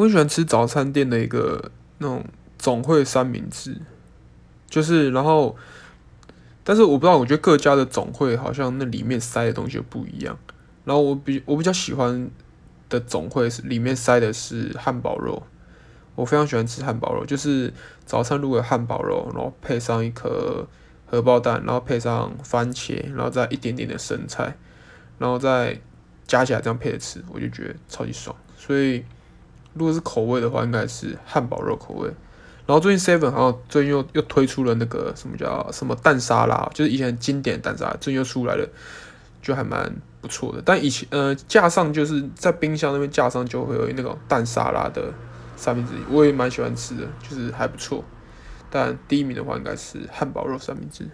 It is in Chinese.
我很喜欢吃早餐店的一个那种总会三明治，就是然后，但是我不知道，我觉得各家的总会好像那里面塞的东西不一样。然后我比我比较喜欢的总会是里面塞的是汉堡肉，我非常喜欢吃汉堡肉，就是早餐如果有汉堡肉，然后配上一颗荷包蛋，然后配上番茄，然后再一点点的生菜，然后再加起来这样配着吃，我就觉得超级爽。所以。如果是口味的话，应该是汉堡肉口味。然后最近 Seven 好像最近又又推出了那个什么叫什么蛋沙拉，就是以前经典蛋沙拉，最近又出来了，就还蛮不错的。但以前呃架上就是在冰箱那边架上就会有那种蛋沙拉的三明治，我也蛮喜欢吃的，就是还不错。但第一名的话应该是汉堡肉三明治。